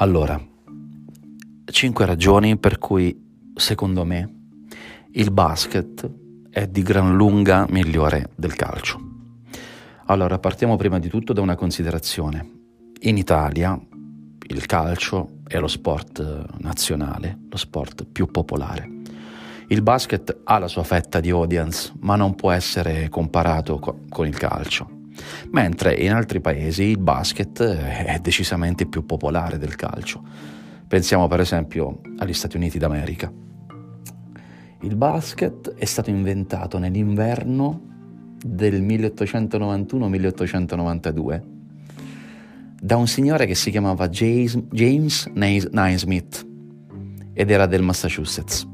Allora, cinque ragioni per cui, secondo me, il basket è di gran lunga migliore del calcio. Allora, partiamo prima di tutto da una considerazione. In Italia il calcio è lo sport nazionale, lo sport più popolare. Il basket ha la sua fetta di audience, ma non può essere comparato co- con il calcio mentre in altri paesi il basket è decisamente più popolare del calcio. Pensiamo per esempio agli Stati Uniti d'America. Il basket è stato inventato nell'inverno del 1891-1892 da un signore che si chiamava James, James Naismith ed era del Massachusetts.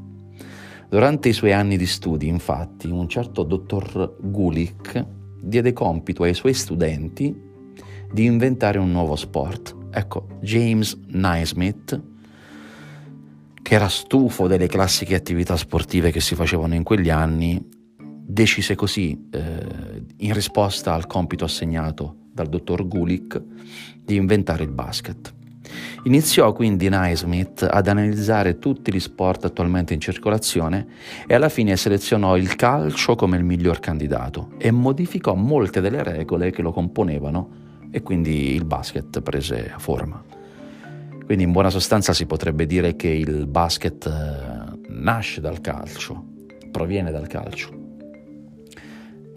Durante i suoi anni di studi, infatti, un certo dottor Gulick diede compito ai suoi studenti di inventare un nuovo sport. Ecco, James Naismith, che era stufo delle classiche attività sportive che si facevano in quegli anni, decise così, eh, in risposta al compito assegnato dal dottor Gulick, di inventare il basket. Iniziò quindi Naismith ad analizzare tutti gli sport attualmente in circolazione e alla fine selezionò il calcio come il miglior candidato e modificò molte delle regole che lo componevano e quindi il basket prese forma. Quindi in buona sostanza si potrebbe dire che il basket eh, nasce dal calcio, proviene dal calcio.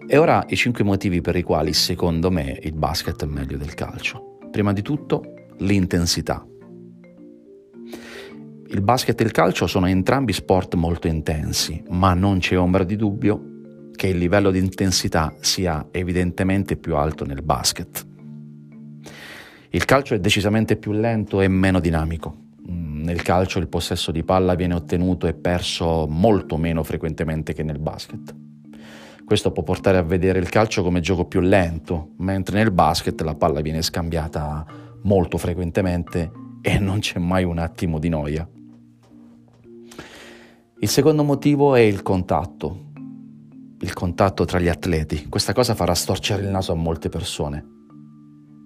E ora i cinque motivi per i quali secondo me il basket è meglio del calcio. Prima di tutto l'intensità. Il basket e il calcio sono entrambi sport molto intensi, ma non c'è ombra di dubbio che il livello di intensità sia evidentemente più alto nel basket. Il calcio è decisamente più lento e meno dinamico. Mm, nel calcio il possesso di palla viene ottenuto e perso molto meno frequentemente che nel basket. Questo può portare a vedere il calcio come gioco più lento, mentre nel basket la palla viene scambiata molto frequentemente e non c'è mai un attimo di noia. Il secondo motivo è il contatto, il contatto tra gli atleti. Questa cosa farà storcere il naso a molte persone.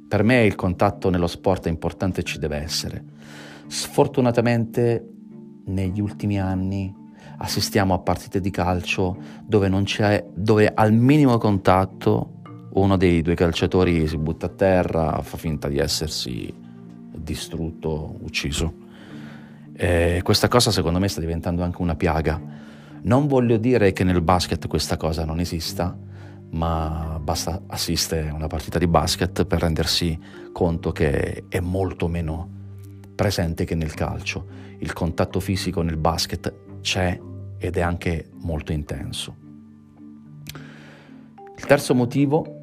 Per me il contatto nello sport è importante e ci deve essere. Sfortunatamente negli ultimi anni assistiamo a partite di calcio dove, dove al minimo contatto uno dei due calciatori si butta a terra, fa finta di essersi distrutto, ucciso. E questa cosa secondo me sta diventando anche una piaga. Non voglio dire che nel basket questa cosa non esista, ma basta assistere a una partita di basket per rendersi conto che è molto meno presente che nel calcio. Il contatto fisico nel basket c'è ed è anche molto intenso. Il terzo motivo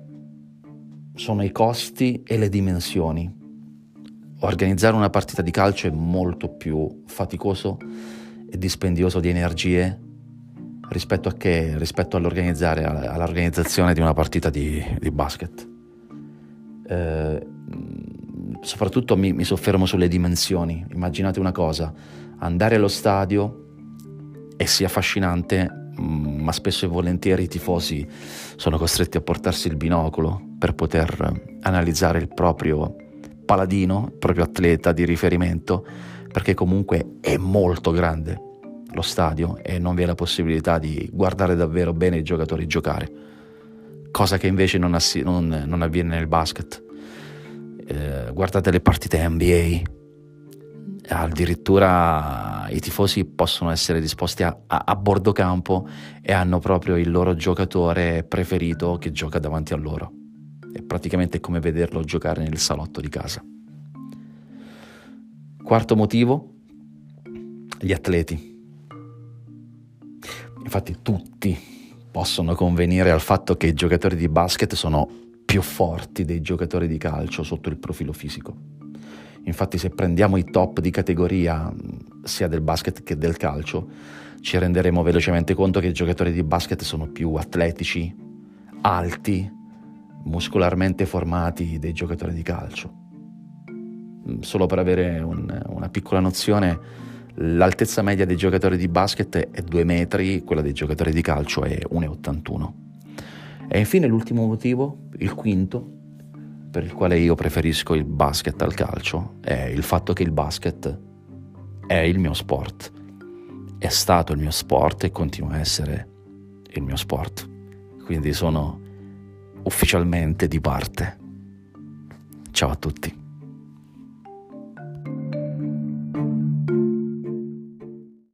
sono i costi e le dimensioni organizzare una partita di calcio è molto più faticoso e dispendioso di energie rispetto, a che, rispetto all'organizzare, all'organizzazione di una partita di, di basket. Eh, soprattutto mi, mi soffermo sulle dimensioni. Immaginate una cosa, andare allo stadio è sì affascinante, ma spesso e volentieri i tifosi sono costretti a portarsi il binocolo per poter analizzare il proprio paladino, proprio atleta di riferimento, perché comunque è molto grande lo stadio e non vi è la possibilità di guardare davvero bene i giocatori giocare, cosa che invece non, assi- non, non avviene nel basket. Eh, guardate le partite NBA, addirittura i tifosi possono essere disposti a, a, a, bordo campo e hanno proprio il loro giocatore preferito che gioca davanti a loro. È praticamente come vederlo giocare nel salotto di casa. Quarto motivo, gli atleti. Infatti tutti possono convenire al fatto che i giocatori di basket sono più forti dei giocatori di calcio sotto il profilo fisico. Infatti se prendiamo i top di categoria sia del basket che del calcio, ci renderemo velocemente conto che i giocatori di basket sono più atletici, alti, muscolarmente formati dei giocatori di calcio. Mm, solo per avere un, una piccola nozione, l'altezza media dei giocatori di basket è 2 metri, quella dei giocatori di calcio è 1,81. E infine l'ultimo motivo, il quinto, per il quale io preferisco il basket al calcio è il fatto che il basket è il mio sport. È stato il mio sport e continua a essere il mio sport. Quindi sono ufficialmente di parte. Ciao a tutti.